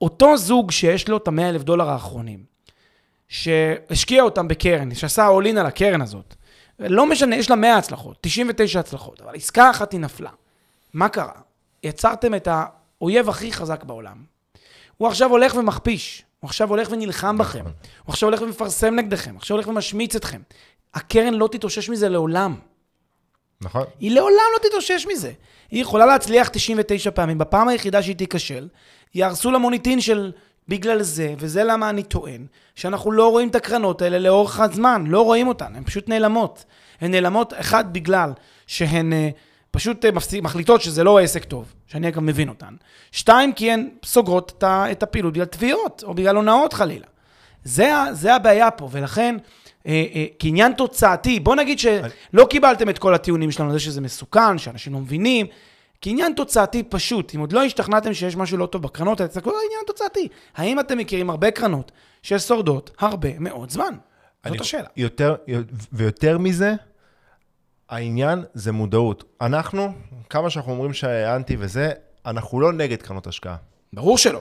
אותו זוג שיש לו את המאה אלף דולר האחרונים, שהשקיע אותם בקרן, שעשה in על הקרן הזאת, לא משנה, יש לה 100 הצלחות, 99 הצלחות, אבל עסקה אחת היא נפלה. מה קרה? יצרתם את האויב הכי חזק בעולם. הוא עכשיו הולך ומכפיש, הוא עכשיו הולך ונלחם בכם, הוא עכשיו הולך ומפרסם נגדכם, עכשיו הולך ומשמיץ אתכם. הקרן לא תתאושש מזה לעולם. נכון. היא לעולם לא תתאושש מזה. היא יכולה להצליח 99 פעמים, בפעם היחידה שהיא תיכשל, יהרסו לה מוניטין של בגלל זה, וזה למה אני טוען, שאנחנו לא רואים את הקרנות האלה לאורך הזמן, לא רואים אותן, הן פשוט נעלמות. הן נעלמות, אחד, בגלל שהן אה, פשוט אה, מפסיק, מחליטות שזה לא עסק טוב, שאני אגב מבין אותן. שתיים, כי הן סוגרות את, הפעילות בגלל תביעות, או בגלל הונאות חלילה. זה, זה הבעיה פה, ולכן, אה, אה, כעניין תוצאתי, בוא נגיד שלא קיבלתם את כל הטיעונים שלנו, זה שזה מסוכן, שאנשים לא מבינים. כעניין תוצאתי פשוט, אם עוד לא השתכנעתם שיש משהו לא טוב בקרנות, האלה, תסתכלו על העניין תוצאתי. האם אתם מכירים הרבה קרנות ששורדות הרבה מאוד זמן? זאת אני- השאלה. יותר, ויותר מזה, העניין זה מודעות. אנחנו, כמה שאנחנו אומרים שאנטי וזה, אנחנו לא נגד קרנות השקעה. ברור שלא.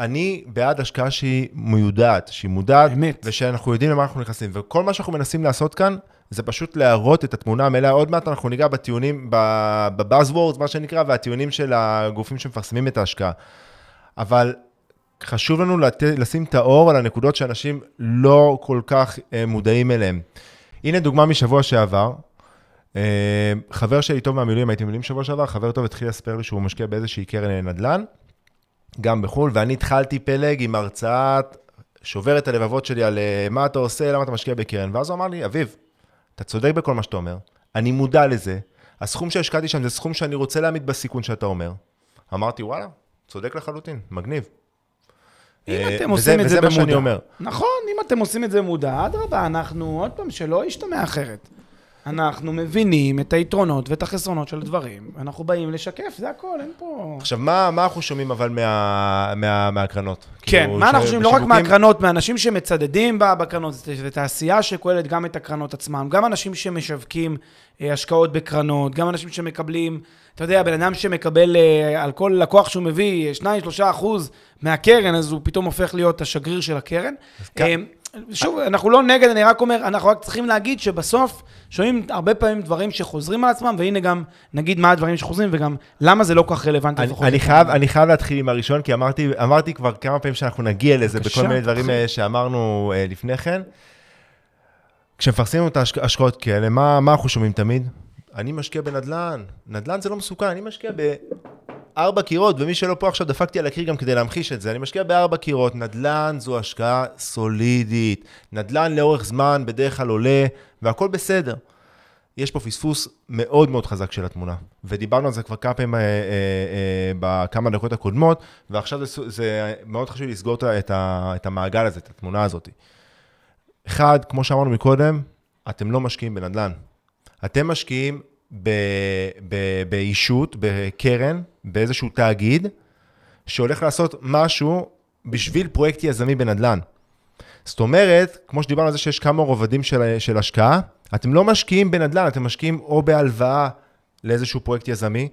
אני בעד השקעה שהיא מיודעת, שהיא מודעת, אמת. ושאנחנו יודעים למה אנחנו נכנסים. וכל מה שאנחנו מנסים לעשות כאן, זה פשוט להראות את התמונה המלאה. עוד מעט אנחנו ניגע בטיעונים, בבאזוורדס, מה שנקרא, והטיעונים של הגופים שמפרסמים את ההשקעה. אבל חשוב לנו לת... לשים את האור על הנקודות שאנשים לא כל כך אה, מודעים אליהן. הנה דוגמה משבוע שעבר. אה, חבר שלי טוב מהמילואים, הייתי במילואים שבוע שעבר, חבר טוב התחיל לספר לי שהוא משקיע באיזושהי קרן נדל"ן, גם בחו"ל, ואני התחלתי פלג עם הרצאה שוברת הלבבות שלי על אה, מה אתה עושה, למה אתה משקיע בקרן, ואז הוא אמר לי, אביב, אתה צודק בכל מה שאתה אומר, אני מודע לזה, הסכום שהשקעתי שם זה סכום שאני רוצה להעמיד בסיכון שאתה אומר. אמרתי, וואלה, צודק לחלוטין, מגניב. אם אה, אתם וזה- עושים את וזה זה מה שאני במודע. אומר. נכון, אם אתם עושים את זה במודע, אדרבה, אנחנו, עוד פעם, שלא ישתמע אחרת. אנחנו מבינים את היתרונות ואת החסרונות של הדברים, אנחנו באים לשקף, זה הכל, אין פה... עכשיו, מה, מה אנחנו שומעים אבל מה, מה, מהקרנות? כן, כאילו, מה אנחנו ש- חושבים? לא רק מהקרנות, מאנשים שמצדדים בקרנות, זה תעשייה שכוללת גם את הקרנות עצמם, גם אנשים שמשווקים אה, השקעות בקרנות, גם אנשים שמקבלים, אתה יודע, בן אדם שמקבל אה, על כל לקוח שהוא מביא 2-3 אחוז מהקרן, אז הוא פתאום הופך להיות השגריר של הקרן. אה, שוב, אנחנו לא נגד, אני רק אומר, אנחנו רק צריכים להגיד שבסוף שומעים הרבה פעמים דברים שחוזרים על עצמם, והנה גם נגיד מה הדברים שחוזרים, וגם למה זה לא כל כך רלוונטי. אני, אני. חייב, אני חייב להתחיל עם הראשון, כי אמרתי, אמרתי כבר כמה פעמים שאנחנו נגיע לזה בבקשה, בכל מיני דברים תתחיל. אה, שאמרנו אה, לפני כן. כשמפרסמים את ההשקעות כאלה, מה, מה אנחנו שומעים תמיד? אני משקיע בנדל"ן, נדל"ן זה לא מסוכן, אני משקיע בארבע קירות, ומי שלא פה עכשיו דפקתי על הקיר גם כדי להמחיש את זה, אני משקיע בארבע קירות, נדל"ן זו השקעה סולידית, נדל"ן לאורך זמן בדרך כלל עולה, והכל בסדר. יש פה פספוס מאוד מאוד חזק של התמונה, ודיברנו על זה כבר כמה פעמים אה, אה, אה, בכמה דקות הקודמות, ועכשיו זה, זה מאוד חשוב לסגור את, ה, את המעגל הזה, את התמונה הזאת. אחד, כמו שאמרנו מקודם, אתם לא משקיעים בנדל"ן. אתם משקיעים ב, ב, בישות, בקרן, באיזשהו תאגיד, שהולך לעשות משהו בשביל פרויקט יזמי בנדל"ן. זאת אומרת, כמו שדיברנו על זה שיש כמה רובדים של, של השקעה, אתם לא משקיעים בנדל"ן, אתם משקיעים או בהלוואה לאיזשהו פרויקט יזמי,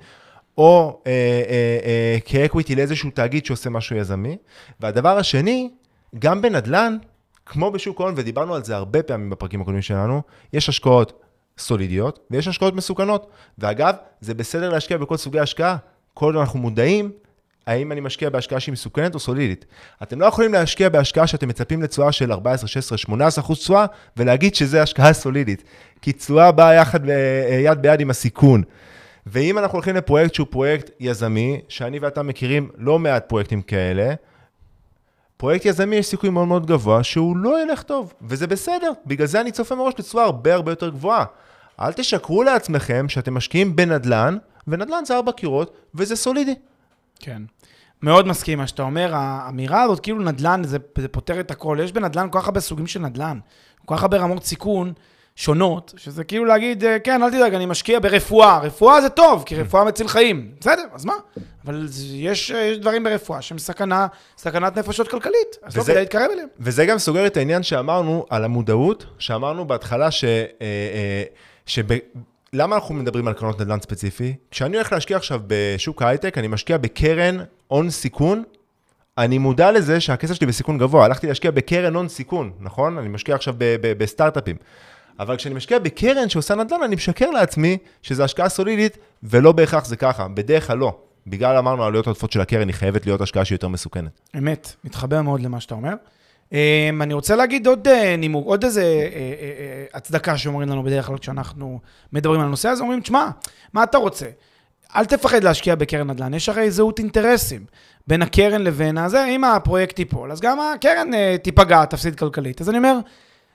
או אה, אה, אה, כ equity לאיזשהו תאגיד שעושה משהו יזמי. והדבר השני, גם בנדל"ן, כמו בשוק ההון, ודיברנו על זה הרבה פעמים בפרקים הקודמים שלנו, יש השקעות סולידיות ויש השקעות מסוכנות. ואגב, זה בסדר להשקיע בכל סוגי השקעה, כל עוד אנחנו מודעים האם אני משקיע בהשקעה שהיא מסוכנת או סולידית. אתם לא יכולים להשקיע בהשקעה שאתם מצפים לתשואה של 14, 16, 18 אחוז תשואה, ולהגיד שזה השקעה סולידית. כי תשואה באה יחד, ב- יד ביד עם הסיכון. ואם אנחנו הולכים לפרויקט שהוא פרויקט יזמי, שאני ואתה מכירים לא מעט פרויקטים כאלה, פרויקט יזמי יש סיכוי מאוד מאוד גבוה שהוא לא ילך טוב, וזה בסדר. בגלל זה אני צופה מראש לתשואה הרבה הרבה יותר גבוהה. אל תשקרו לעצמכם שאתם משקיעים בנדל"ן, ונדל"ן זה ארבע קירות, וזה סולידי. כן. מאוד מסכים מה שאתה אומר, האמירה הזאת, כאילו נדל"ן, זה, זה פותר את הכל. יש בנדל"ן כל כך הרבה סוגים של נדל"ן, כל כך הרבה רמות סיכון שונות, שזה כאילו להגיד, אה, כן, אל תדאג, אני משקיע ברפואה. רפואה זה טוב, כי רפואה מציל חיים. בסדר, אז מה? אבל יש, אה, יש דברים ברפואה שהם סכנה, סכנת נפשות כלכלית, אז לא וזה- כדאי להתקרב אליהם. וזה גם סוגר את העניין שאמרנו על המודעות, שאמרנו בהתחלה ש... אה, אה, שב... למה אנחנו מדברים על קרנות נדל"ן ספציפי? כשאני הולך להשקיע עכשיו בשוק ההייטק, אני משקיע בקרן הון סיכון, אני מודע לזה שהכסף שלי בסיכון גבוה. הלכתי להשקיע בקרן הון סיכון, נכון? אני משקיע עכשיו בסטארט-אפים. אבל כשאני משקיע בקרן שעושה נדל"ן, אני משקר לעצמי שזו השקעה סולידית, ולא בהכרח זה ככה. בדרך כלל לא. בגלל, אמרנו, העלויות העודפות של הקרן, היא חייבת להיות השקעה שהיא יותר מסוכנת. אמת, מתחבר מאוד למה שאתה אומר. Um, אני רוצה להגיד עוד uh, נימוק, עוד איזה uh, uh, הצדקה שאומרים לנו בדרך כלל כשאנחנו מדברים על הנושא הזה, אומרים, תשמע, מה אתה רוצה? אל תפחד להשקיע בקרן נדל"ן, יש הרי זהות אינטרסים בין הקרן לבין הזה, אם הפרויקט ייפול, אז גם הקרן תיפגע, תפסיד כלכלית. אז אני אומר,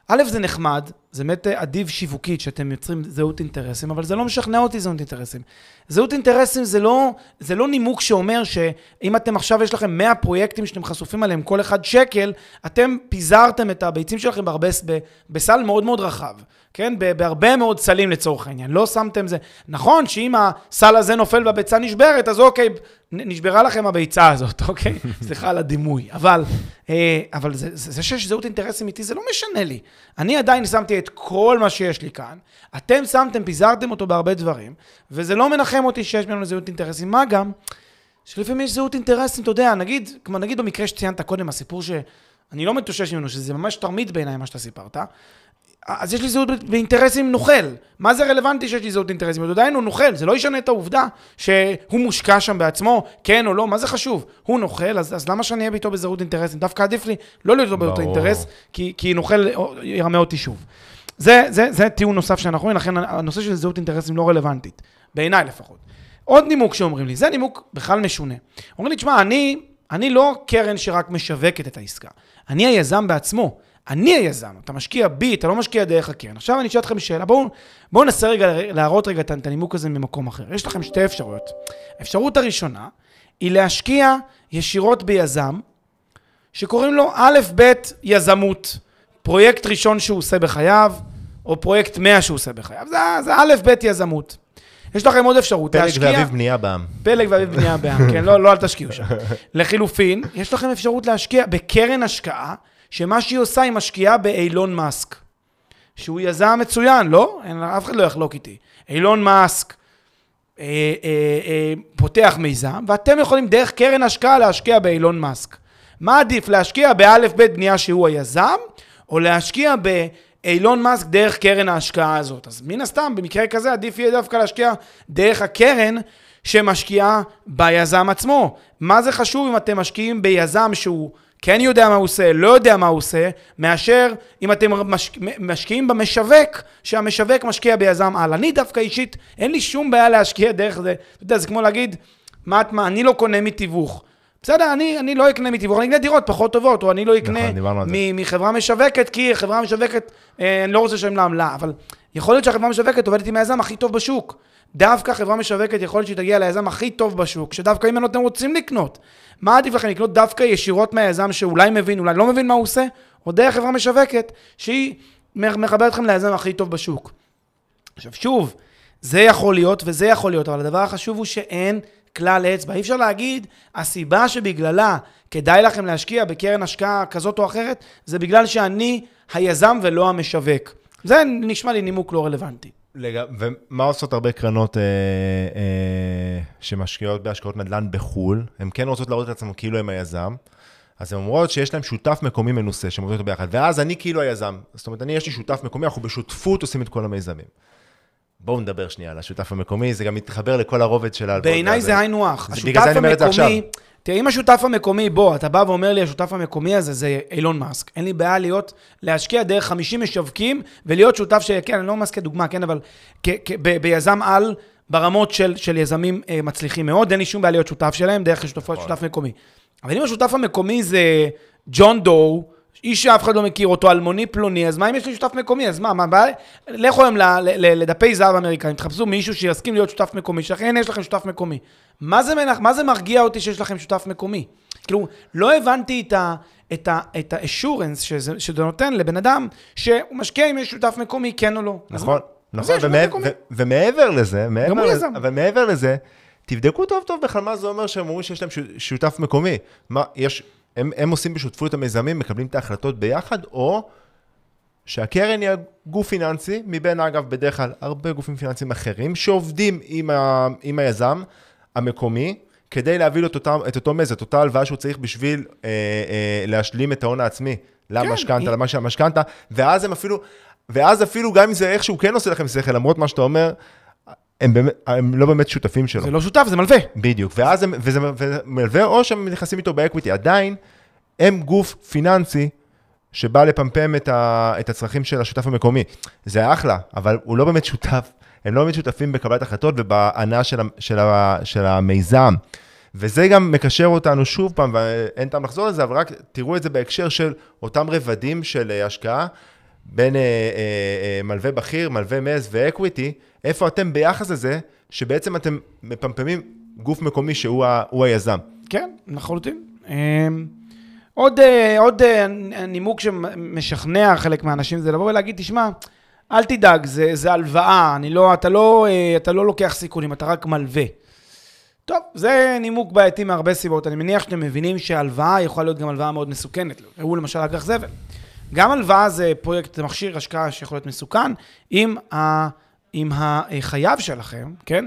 א', זה נחמד, זה באמת אה, אדיב שיווקית, שאתם יוצרים זהות אינטרסים, אבל זה לא משכנע אותי זהות אינטרסים. זהות אינטרסים זה לא, זה לא נימוק שאומר שאם אתם עכשיו, יש לכם 100 פרויקטים שאתם חשופים עליהם, כל אחד שקל, אתם פיזרתם את הביצים שלכם בהרבה, בסל מאוד מאוד רחב. כן? בהרבה מאוד סלים לצורך העניין. לא שמתם זה. נכון שאם הסל הזה נופל והביצה נשברת, אז אוקיי, נשברה לכם הביצה הזאת, אוקיי? סליחה על הדימוי. אבל, אה, אבל זה, זה, זה שיש זהות אינטרסים איתי, זה לא משנה לי. אני עדיין שמתי כל מה שיש לי כאן. אתם שמתם, פיזרתם אותו בהרבה דברים, וזה לא מנחם אותי שיש בינינו זהות אינטרסים. מה גם? שלפעמים יש זהות אינטרסים, אתה יודע, נגיד, כמו נגיד במקרה שציינת קודם, הסיפור ש... אני לא מתושש ממנו, שזה ממש תרמית בעיניי מה שאתה סיפרת. אז יש לי זהות באינטרסים נוכל. מה זה רלוונטי שיש לי זהות אינטרסים? הוא עדיין הוא נוכל, זה לא ישנה את העובדה שהוא מושקע שם בעצמו, כן או לא, מה זה חשוב? הוא נוכל, אז, אז למה שאני אהיה איתו בזהות אינטרסים? דווקא עדיף לי לא להיות באותו אינטרס, כי, כי נוכל ירמה אותי שוב. זה, זה, זה טיעון נוסף שאנחנו רואים, לכן הנושא של זהות אינטרסים לא רלוונטית, בעיניי לפחות. עוד נימוק שאומרים לי, זה נימוק בכלל משונה. אומרים לי, תשמע, אני, אני לא קרן שרק משווקת את העסקה, אני היזם בעצמו. אני היזם, אתה משקיע בי, אתה לא משקיע דרך הקרן. עכשיו אני אשאל אתכם שאלה, בואו בוא ננסה רגע להראות רגע את הנימוק הזה ממקום אחר. יש לכם שתי אפשרויות. האפשרות הראשונה היא להשקיע ישירות ביזם, שקוראים לו א', ב', יזמות. פרויקט ראשון שהוא עושה בחייו, או פרויקט 100 שהוא עושה בחייו. זה, זה א', ב', יזמות. יש לכם עוד אפשרות פלג להשקיע... פלג ואביב בנייה בעם. פלג ואביב בנייה בעם, כן, לא, לא אל תשקיעו שם. לחילופין, יש לכם אפשרות להשקיע בקרן השקעה שמה שהיא עושה, היא משקיעה באילון מאסק. שהוא יזם מצוין, לא? אין, אף אחד לא יחלוק איתי. אילון מאסק אה, אה, אה, פותח מיזם, ואתם יכולים דרך קרן השקעה להשקיע באילון מאסק. מה עדיף, להשקיע באלף בית בנייה שהוא היזם, או להשקיע באילון מאסק דרך קרן ההשקעה הזאת? אז מן הסתם, במקרה כזה עדיף יהיה דווקא להשקיע דרך הקרן שמשקיעה ביזם עצמו. מה זה חשוב אם אתם משקיעים ביזם שהוא כן יודע מה הוא עושה, לא יודע מה הוא עושה, מאשר אם אתם משק... משקיעים במשווק, שהמשווק משקיע ביזם על. אני דווקא אישית, אין לי שום בעיה להשקיע דרך זה. אתה יודע, זה כמו להגיד, מה, מה אני לא קונה מתיווך. בסדר, אני, אני לא אקנה מתיווך, אני אקנה דירות פחות טובות, או אני לא אקנה נכון, מחברה משווקת, כי חברה משווקת, אה, אני לא רוצה לשלם לה עמלה, אבל יכול להיות שהחברה משווקת עובדת עם היזם הכי טוב בשוק. דווקא חברה משווקת יכול להיות שהיא תגיע ליזם הכי טוב בשוק, שדווקא אם אתם רוצים לקנות. מה עדיף לכם לקנות דווקא ישירות מהיזם שאולי מבין, אולי לא מבין מה הוא עושה, או דרך חברה משווקת שהיא מחברת אתכם ליזם הכי טוב בשוק. עכשיו שוב, זה יכול להיות וזה יכול להיות, אבל הדבר החשוב הוא שאין כלל אצבע. אי אפשר להגיד, הסיבה שבגללה כדאי לכם להשקיע בקרן השקעה כזאת או אחרת, זה בגלל שאני היזם ולא המשווק. זה נשמע לי נימוק לא רלוונטי. לג... ומה עושות הרבה קרנות אה, אה, שמשקיעות בהשקעות נדל"ן בחו"ל? הן כן רוצות להראות את עצמן כאילו הם היזם, אז הן אומרות שיש להם שותף מקומי מנוסה, שהם עובדים אותו ביחד, ואז אני כאילו היזם. זאת אומרת, אני, יש לי שותף מקומי, אנחנו בשותפות עושים את כל המיזמים. בואו נדבר שנייה על השותף המקומי, זה גם מתחבר לכל הרובד של ההלוואות. בעיניי זה היינו הך. השותף המקומי, תראה, אם השותף המקומי, בוא, אתה בא ואומר לי, השותף המקומי הזה זה אילון מאסק. אין לי בעיה להיות, להשקיע דרך 50 משווקים ולהיות שותף של, כן, אני לא מאסק כדוגמה, כן, אבל כ, כ, ב, ביזם על, ברמות של, של יזמים אה, מצליחים מאוד, אין לי שום בעיה להיות שותף שלהם דרך שותף, שותף מקומי. אבל אם השותף המקומי זה ג'ון דו, איש שאף אחד לא מכיר אותו, אלמוני פלוני, אז מה אם יש לי שותף מקומי? אז מה, מה הבעיה? לכו היום לדפי זהב אמריקאים, תחפשו מישהו שיסכים להיות שותף מקומי, שאכן יש לכם שותף מקומי. מה זה, מנח, מה זה מרגיע אותי שיש לכם שותף מקומי? כאילו, לא הבנתי את ה... את ה את האשורנס שזה, שזה נותן לבן אדם שהוא משקיע אם יש שותף מקומי, כן או לא. נכון, נכון, ומעבר, ו, ומעבר לזה, מעבר לזה, אבל מעבר לזה, תבדקו טוב טוב בכלל מה זה אומר שהם אומרים שיש להם שותף מקומי. מה, יש הם, הם עושים בשותפות המיזמים, מקבלים את ההחלטות ביחד, או שהקרן היא גוף פיננסי, מבין אגב בדרך כלל הרבה גופים פיננסיים אחרים, שעובדים עם, ה, עם היזם המקומי, כדי להביא לו את, אותה, את אותו mezz, את אותה הלוואה שהוא צריך בשביל אה, אה, להשלים את ההון העצמי למשכנתה, כן, למה שהמשכנתה, ואז הם אפילו, ואז אפילו גם אם זה איכשהו כן עושה לכם שכל, למרות מה שאתה אומר, הם, באמת, הם לא באמת שותפים שלו. זה לא שותף, זה מלווה. בדיוק, ואז הם, וזה מלווה, או שהם נכנסים איתו ב equity. עדיין, הם גוף פיננסי שבא לפמפם את, ה, את הצרכים של השותף המקומי. זה אחלה, אבל הוא לא באמת שותף, הם לא באמת שותפים בקבלת החלטות ובהנאה של, של, של המיזם. וזה גם מקשר אותנו שוב פעם, ואין טעם לחזור לזה, אבל רק תראו את זה בהקשר של אותם רבדים של השקעה. בין אה, אה, אה, מלווה בכיר, מלווה מז ואקוויטי, איפה אתם ביחס לזה, שבעצם אתם מפמפמים גוף מקומי שהוא ה, היזם. כן, לחלוטין. אמ, עוד, אה, עוד אה, נימוק שמשכנע חלק מהאנשים זה לבוא ולהגיד, תשמע, אל תדאג, זה, זה הלוואה, אני לא, אתה, לא, אה, אתה לא לוקח סיכונים, אתה רק מלווה. טוב, זה נימוק בעייתי מהרבה סיבות. אני מניח שאתם מבינים שהלוואה יכולה להיות גם הלוואה מאוד מסוכנת. ראו למשל אג"ח זבל. גם הלוואה זה פרויקט, זה מכשיר השקעה שיכול להיות מסוכן, אם, ה, אם החייב שלכם, כן,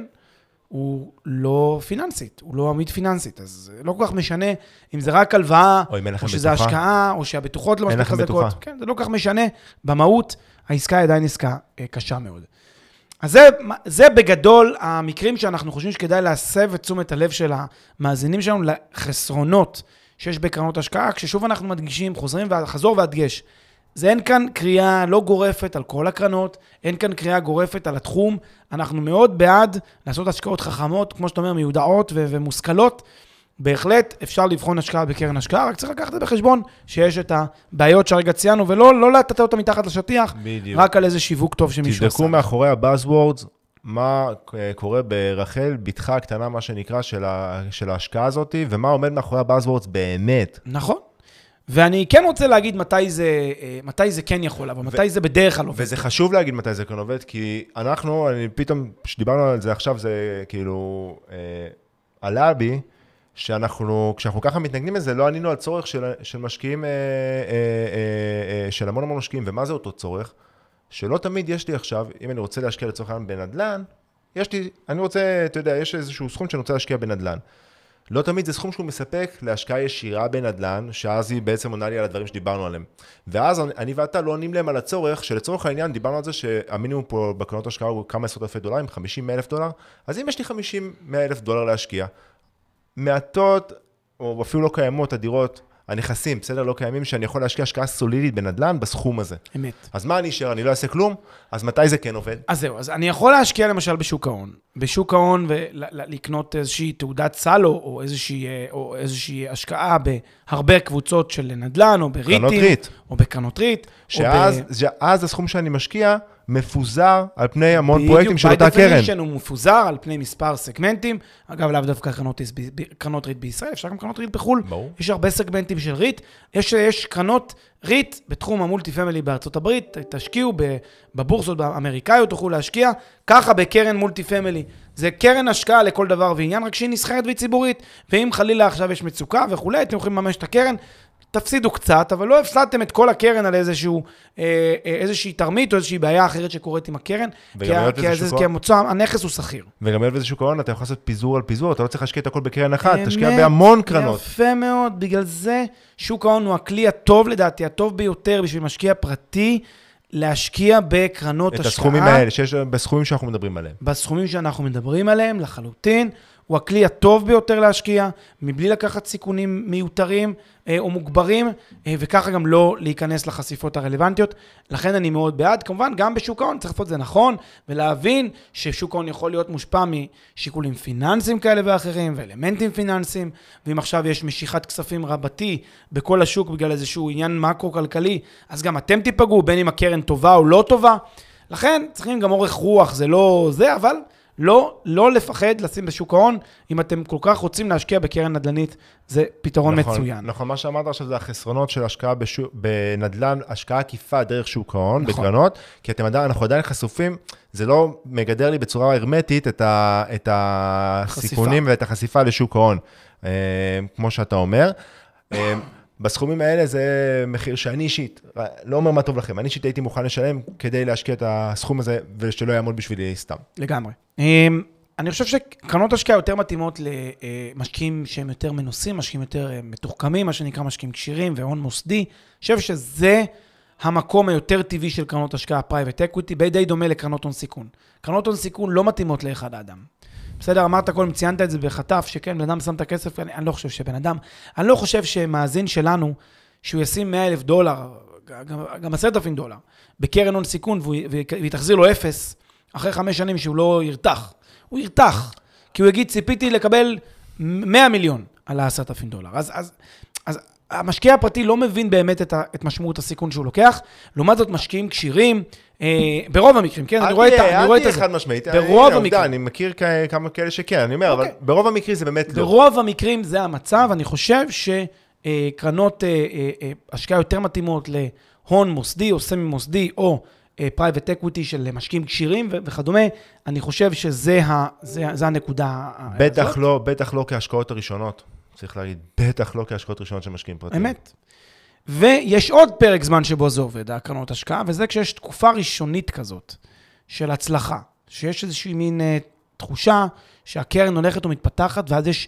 הוא לא פיננסית, הוא לא עמיד פיננסית, אז לא כל כך משנה אם זה רק הלוואה, או לכם או שזה בטוחה. השקעה, או שהבטוחות לא מספיק חזקות. בטוחה. כן, זה לא כל כך משנה. במהות, העסקה היא עדיין עסקה אה, קשה מאוד. אז זה, זה בגדול המקרים שאנחנו חושבים שכדאי להסב את תשומת הלב של המאזינים שלנו לחסרונות שיש בקרנות השקעה, כששוב אנחנו מדגישים, חוזרים וחזור והדגש. זה אין כאן קריאה לא גורפת על כל הקרנות, אין כאן קריאה גורפת על התחום. אנחנו מאוד בעד לעשות השקעות חכמות, כמו שאתה אומר, מיודעות ו- ומושכלות. בהחלט אפשר לבחון השקעה בקרן השקעה, רק צריך לקחת בחשבון שיש את הבעיות שהרגע ציינו, ולא לא לטאטא אותה מתחת לשטיח, בדיוק. רק על איזה שיווק טוב שמישהו עשה. תבדקו מאחורי ה buzzwords, מה אה, קורה ברחל, בתך הקטנה, מה שנקרא, של, ה, של ההשקעה הזאת, ומה עומד מאחורי ה buzzwords באמת. נכון. ואני כן רוצה להגיד מתי זה, אה, מתי זה כן יכול לעבוד, מתי זה בדרך כלל עובד. וזה חשוב להגיד מתי זה כן עובד, כי אנחנו, אני פתאום, כשדיברנו על זה עכשיו, זה כאילו אה, עלה בי, שאנחנו, כשאנחנו ככה מתנגדים לזה, לא ענינו על צורך של, של משקיעים, אה, אה, אה, אה, של המון המון משקיעים, ומה זה אותו צורך? שלא תמיד יש לי עכשיו, אם אני רוצה להשקיע לצורך העניין בנדל"ן, יש לי, אני רוצה, אתה יודע, יש איזשהו סכום שאני רוצה להשקיע בנדל"ן. לא תמיד זה סכום שהוא מספק להשקעה ישירה בנדל"ן, שאז היא בעצם עונה לי על הדברים שדיברנו עליהם. ואז אני- ואתה לא עונים להם על הצורך, שלצורך העניין דיברנו על זה שהמינימום פה בקרנות השקעה הוא כמה עשרות אלפי דולרים, 50 אלף דולר, אז אם יש לי 50 100 אלף דולר להשקיע, מעטות, או אפילו לא קיימות, הדירות, הנכסים, בסדר, לא קיימים, שאני יכול להשקיע השקעה סולידית בנדל"ן בסכום הזה. אמת. אז מה אני אשאר? אני לא אעשה כלום? אז מתי זה כן עובד? אז זהו, אז אני יכול להשקיע למשל בשוק ההון. בשוק ההון ולקנות איזושהי תעודת סל או, או, איזושהי, אה, או איזושהי השקעה בהרבה קבוצות של נדל"ן, או ב REITs. קרנות REIT. או בקרנות REIT. שאז, או ב... הסכום שאני משקיע מפוזר על פני המון פרויקטים של אותה בדיוק, by קרן. definition הוא מפוזר על פני מספר סגמנטים. אגב, לאו דווקא קרנות, קרנות REIT בישראל, אפשר גם קרנות REIT בחו"ל. ברור. יש הרבה סגמנטים של REIT. יש, יש קרנות REIT בתחום ה multi family בארצות הברית, תשקיעו בבורסות האמריקאיות, תוכלו להשקיע. ככה בקרן multi family. זה קרן השקעה לכל דבר ועניין, רק שהיא נסחרת והיא ציבורית. ואם חלילה עכשיו יש מצוקה וכולי, אתם יכולים לממש את הקרן. תפסידו קצת, אבל לא הפסדתם את כל הקרן על איזשהו, אה, אה, איזושהי תרמית או איזושהי בעיה אחרת שקורית עם הקרן, כי, ה- כי, כי המוצא, הנכס הוא שכיר. וגם היות וזה שוק ההון, אתה יכול לעשות פיזור על פיזור, אתה לא צריך להשקיע את הכל בקרן אחת, תשקיע אמת, בהמון קרנות. יפה מאוד, בגלל זה שוק ההון הוא הכלי הטוב לדעתי, הטוב ביותר בשביל משקיע פרטי, להשקיע בקרנות את השקעה. הסכומים האלה, שיש בסכומים שאנחנו מדברים עליהם. בסכומים שאנחנו מדברים עליהם, לחלוטין. הוא הכלי הטוב ביותר להשקיע, מבלי לקחת סיכונים מיותרים אה, או מוגברים, אה, וככה גם לא להיכנס לחשיפות הרלוונטיות. לכן אני מאוד בעד. כמובן, גם בשוק ההון צריך לעשות את זה נכון, ולהבין ששוק ההון יכול להיות מושפע משיקולים פיננסיים כאלה ואחרים, ואלמנטים פיננסיים, ואם עכשיו יש משיכת כספים רבתי בכל השוק בגלל איזשהו עניין מקרו-כלכלי, אז גם אתם תיפגעו, בין אם הקרן טובה או לא טובה. לכן צריכים גם אורך רוח, זה לא זה, אבל לא, לא לפחד לשים בשוק ההון, אם אתם כל כך רוצים להשקיע בקרן נדל"נית, זה פתרון נכון, מצוין. נכון, מה שאמרת עכשיו זה החסרונות של השקעה בשוק, בנדל"ן, השקעה עקיפה דרך שוק ההון, נכון. בקרנות, כי אתם עדיין, אנחנו עדיין חשופים, זה לא מגדר לי בצורה הרמטית את, ה, את הסיכונים. ואת החשיפה לשוק ההון, אה, כמו שאתה אומר. אה, בסכומים האלה זה מחיר שאני אישית, לא אומר מה טוב לכם, אני אישית הייתי מוכן לשלם כדי להשקיע את הסכום הזה ושלא יעמוד בשבילי סתם. לגמרי. אמ, אני חושב שקרנות השקעה יותר מתאימות למשקיעים שהם יותר מנוסים, משקיעים יותר אה, מתוחכמים, מה שנקרא משקיעים כשירים והון מוסדי. אני חושב שזה המקום היותר טבעי של קרנות השקעה private equity, די דומה לקרנות הון סיכון. קרנות הון סיכון לא מתאימות לאחד האדם. בסדר, אמרת קודם, ציינת את זה בחטף, שכן, בן אדם שם את הכסף, אני, אני לא חושב שבן אדם, אני לא חושב שמאזין שלנו, שהוא ישים 100 אלף דולר, גם, גם 10,000 דולר, בקרן הון סיכון, והיא תחזיר לו אפס, אחרי חמש שנים שהוא לא ירתח. הוא ירתח, כי הוא יגיד, ציפיתי לקבל 100 מיליון על ה-10,000 דולר. אז אז המשקיע הפרטי לא מבין באמת את, ה, את משמעות הסיכון שהוא לוקח. לעומת זאת, משקיעים כשירים, אה, ברוב המקרים, כן? אני רואה את ה- אני רואה את אל זה. תהיה חד משמעית. ברוב הנה, עובדה, המקרים. אני מכיר כמה כאלה שכן, אני אומר, אבל אוקיי. ברוב המקרים זה באמת לא. ברוב המקרים זה המצב, אני חושב שקרנות השקעה יותר מתאימות להון מוסדי או סמי מוסדי או private equity של משקיעים כשירים וכדומה, אני חושב שזה ה- זה- זה הנקודה בטח הזאת. לא, בטח לא כהשקעות הראשונות. צריך להגיד, בטח לא כהשקעות ראשונות של משקיעים פרטיים. אמת. ויש עוד פרק זמן שבו זה עובד, הקרנות השקעה, וזה כשיש תקופה ראשונית כזאת של הצלחה, שיש איזושהי מין אה, תחושה שהקרן הולכת ומתפתחת, ואז יש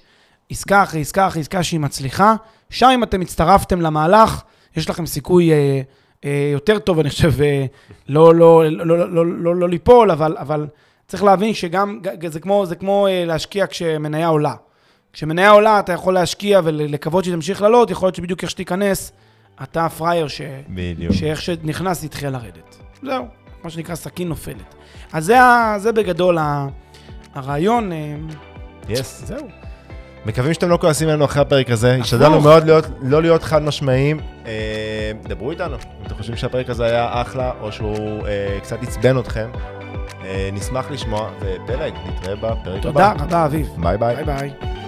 עסקה אחרי עסקה אחרי עסקה שהיא מצליחה. שם אם אתם הצטרפתם למהלך, יש לכם סיכוי אה, אה, יותר טוב, אני חושב, אה, לא, לא, לא, לא, לא, לא, לא ליפול, אבל, אבל צריך להבין שגם, זה כמו, זה כמו אה, להשקיע כשמניה עולה. כשמניה עולה, אתה יכול להשקיע ולקוות שהיא תמשיך לעלות, יכול להיות שבדיוק איך שתיכנס, אתה הפראייר ש... בדיוק. שאיך שנכנס יתחיל לרדת. זהו, מה שנקרא סכין נופלת. אז זה. זה בגדול ה... הרעיון, אה, yes. זהו. מקווים שאתם לא כועסים עלינו אחרי הפרק הזה. הפוך. השתדלנו מאוד להיות, לא להיות חד משמעיים. אה, דברו איתנו, אם אתם חושבים שהפרק הזה היה אחלה, או שהוא אה, קצת עצבן אתכם. אה, נשמח לשמוע, ופלג, נתראה בפרק הבא. תודה רבה, אביב. ביי ביי. ביי ביי.